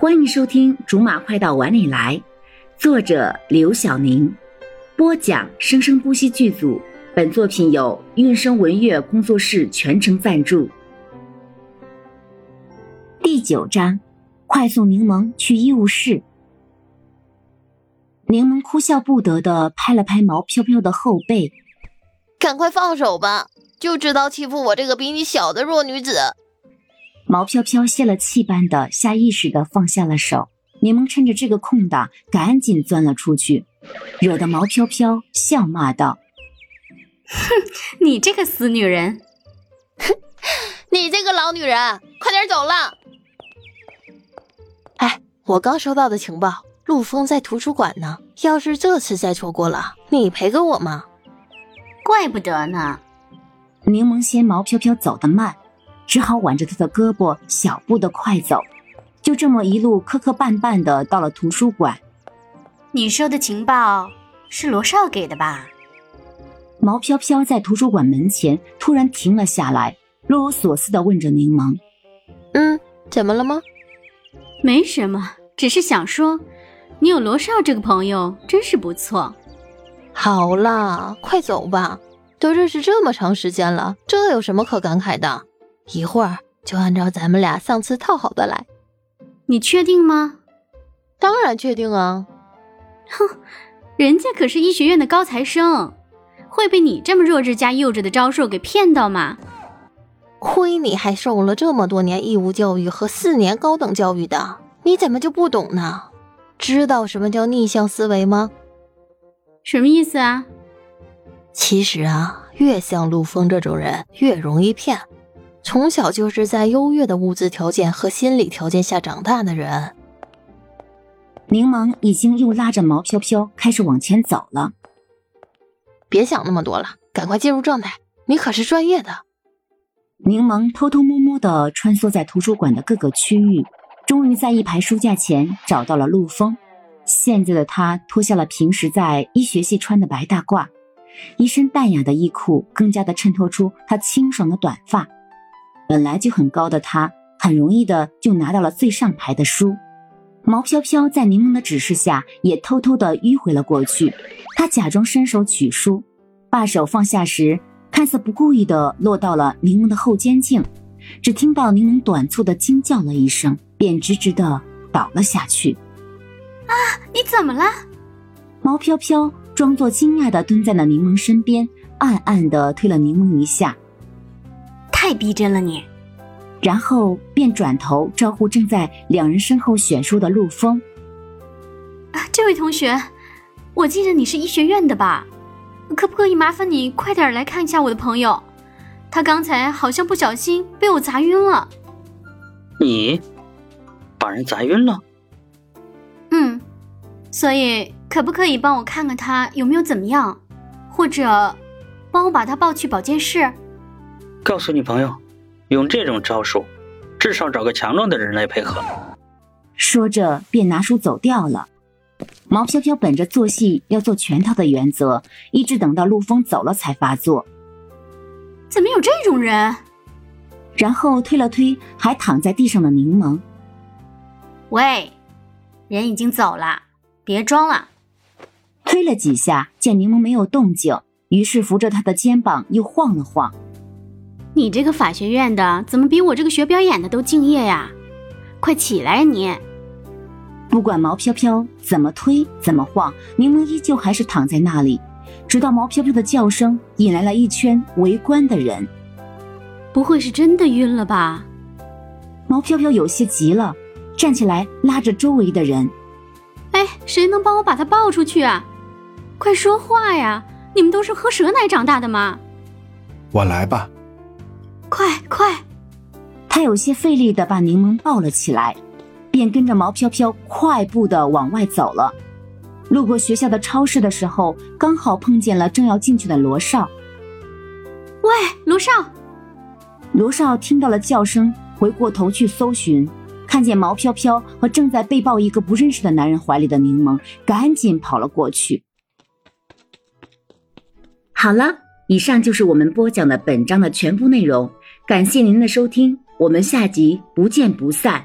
欢迎收听《竹马快到碗里来》，作者刘晓宁，播讲生生不息剧组。本作品由韵声文乐工作室全程赞助。第九章，快送柠檬去医务室。柠檬哭笑不得的拍了拍毛飘飘的后背，赶快放手吧！就知道欺负我这个比你小的弱女子。毛飘飘泄了气般的下意识的放下了手，柠檬趁着这个空档赶紧钻了出去，惹得毛飘飘笑骂道：“哼，你这个死女人！哼，你这个老女人，快点走了！”哎，我刚收到的情报，陆枫在图书馆呢。要是这次再错过了，你赔给我吗？怪不得呢。柠檬嫌毛飘飘走得慢。只好挽着他的胳膊，小步的快走，就这么一路磕磕绊绊的到了图书馆。你说的情报是罗少给的吧？毛飘飘在图书馆门前突然停了下来，若有所思的问着柠檬：“嗯，怎么了吗？”“没什么，只是想说，你有罗少这个朋友真是不错。”“好啦，快走吧，都认识这么长时间了，这有什么可感慨的？”一会儿就按照咱们俩上次套好的来，你确定吗？当然确定啊！哼，人家可是医学院的高材生，会被你这么弱智加幼稚的招数给骗到吗？亏你还受了这么多年义务教育和四年高等教育的，你怎么就不懂呢？知道什么叫逆向思维吗？什么意思啊？其实啊，越像陆枫这种人，越容易骗。从小就是在优越的物质条件和心理条件下长大的人，柠檬已经又拉着毛飘飘开始往前走了。别想那么多了，赶快进入状态。你可是专业的。柠檬偷偷摸摸的穿梭在图书馆的各个区域，终于在一排书架前找到了陆风。现在的他脱下了平时在医学系穿的白大褂，一身淡雅的衣裤更加的衬托出他清爽的短发。本来就很高的他，很容易的就拿到了最上排的书。毛飘飘在柠檬的指示下，也偷偷的迂回了过去。他假装伸手取书，把手放下时，看似不故意的落到了柠檬的后肩颈。只听到柠檬短促的惊叫了一声，便直直的倒了下去。啊，你怎么了？毛飘飘装作惊讶的蹲在了柠檬身边，暗暗的推了柠檬一下。太逼真了你，然后便转头招呼正在两人身后选书的陆枫。啊，这位同学，我记得你是医学院的吧？可不可以麻烦你快点来看一下我的朋友？他刚才好像不小心被我砸晕了。你把人砸晕了？嗯，所以可不可以帮我看看他有没有怎么样，或者帮我把他抱去保健室？告诉女朋友，用这种招数，至少找个强壮的人来配合。说着，便拿书走掉了。毛飘飘本着做戏要做全套的原则，一直等到陆枫走了才发作。怎么有这种人？然后推了推还躺在地上的柠檬。喂，人已经走了，别装了。推了几下，见柠檬没有动静，于是扶着他的肩膀又晃了晃。你这个法学院的怎么比我这个学表演的都敬业呀？快起来，你！不管毛飘飘怎么推怎么晃，柠檬依旧还是躺在那里。直到毛飘飘的叫声引来了一圈围观的人。不会是真的晕了吧？毛飘飘有些急了，站起来拉着周围的人：“哎，谁能帮我把他抱出去啊？快说话呀！你们都是喝蛇奶长大的吗？”我来吧。快快！他有些费力的把柠檬抱了起来，便跟着毛飘飘快步的往外走了。路过学校的超市的时候，刚好碰见了正要进去的罗少。喂，罗少！罗少听到了叫声，回过头去搜寻，看见毛飘飘和正在被抱一个不认识的男人怀里的柠檬，赶紧跑了过去。好了，以上就是我们播讲的本章的全部内容。感谢您的收听，我们下集不见不散。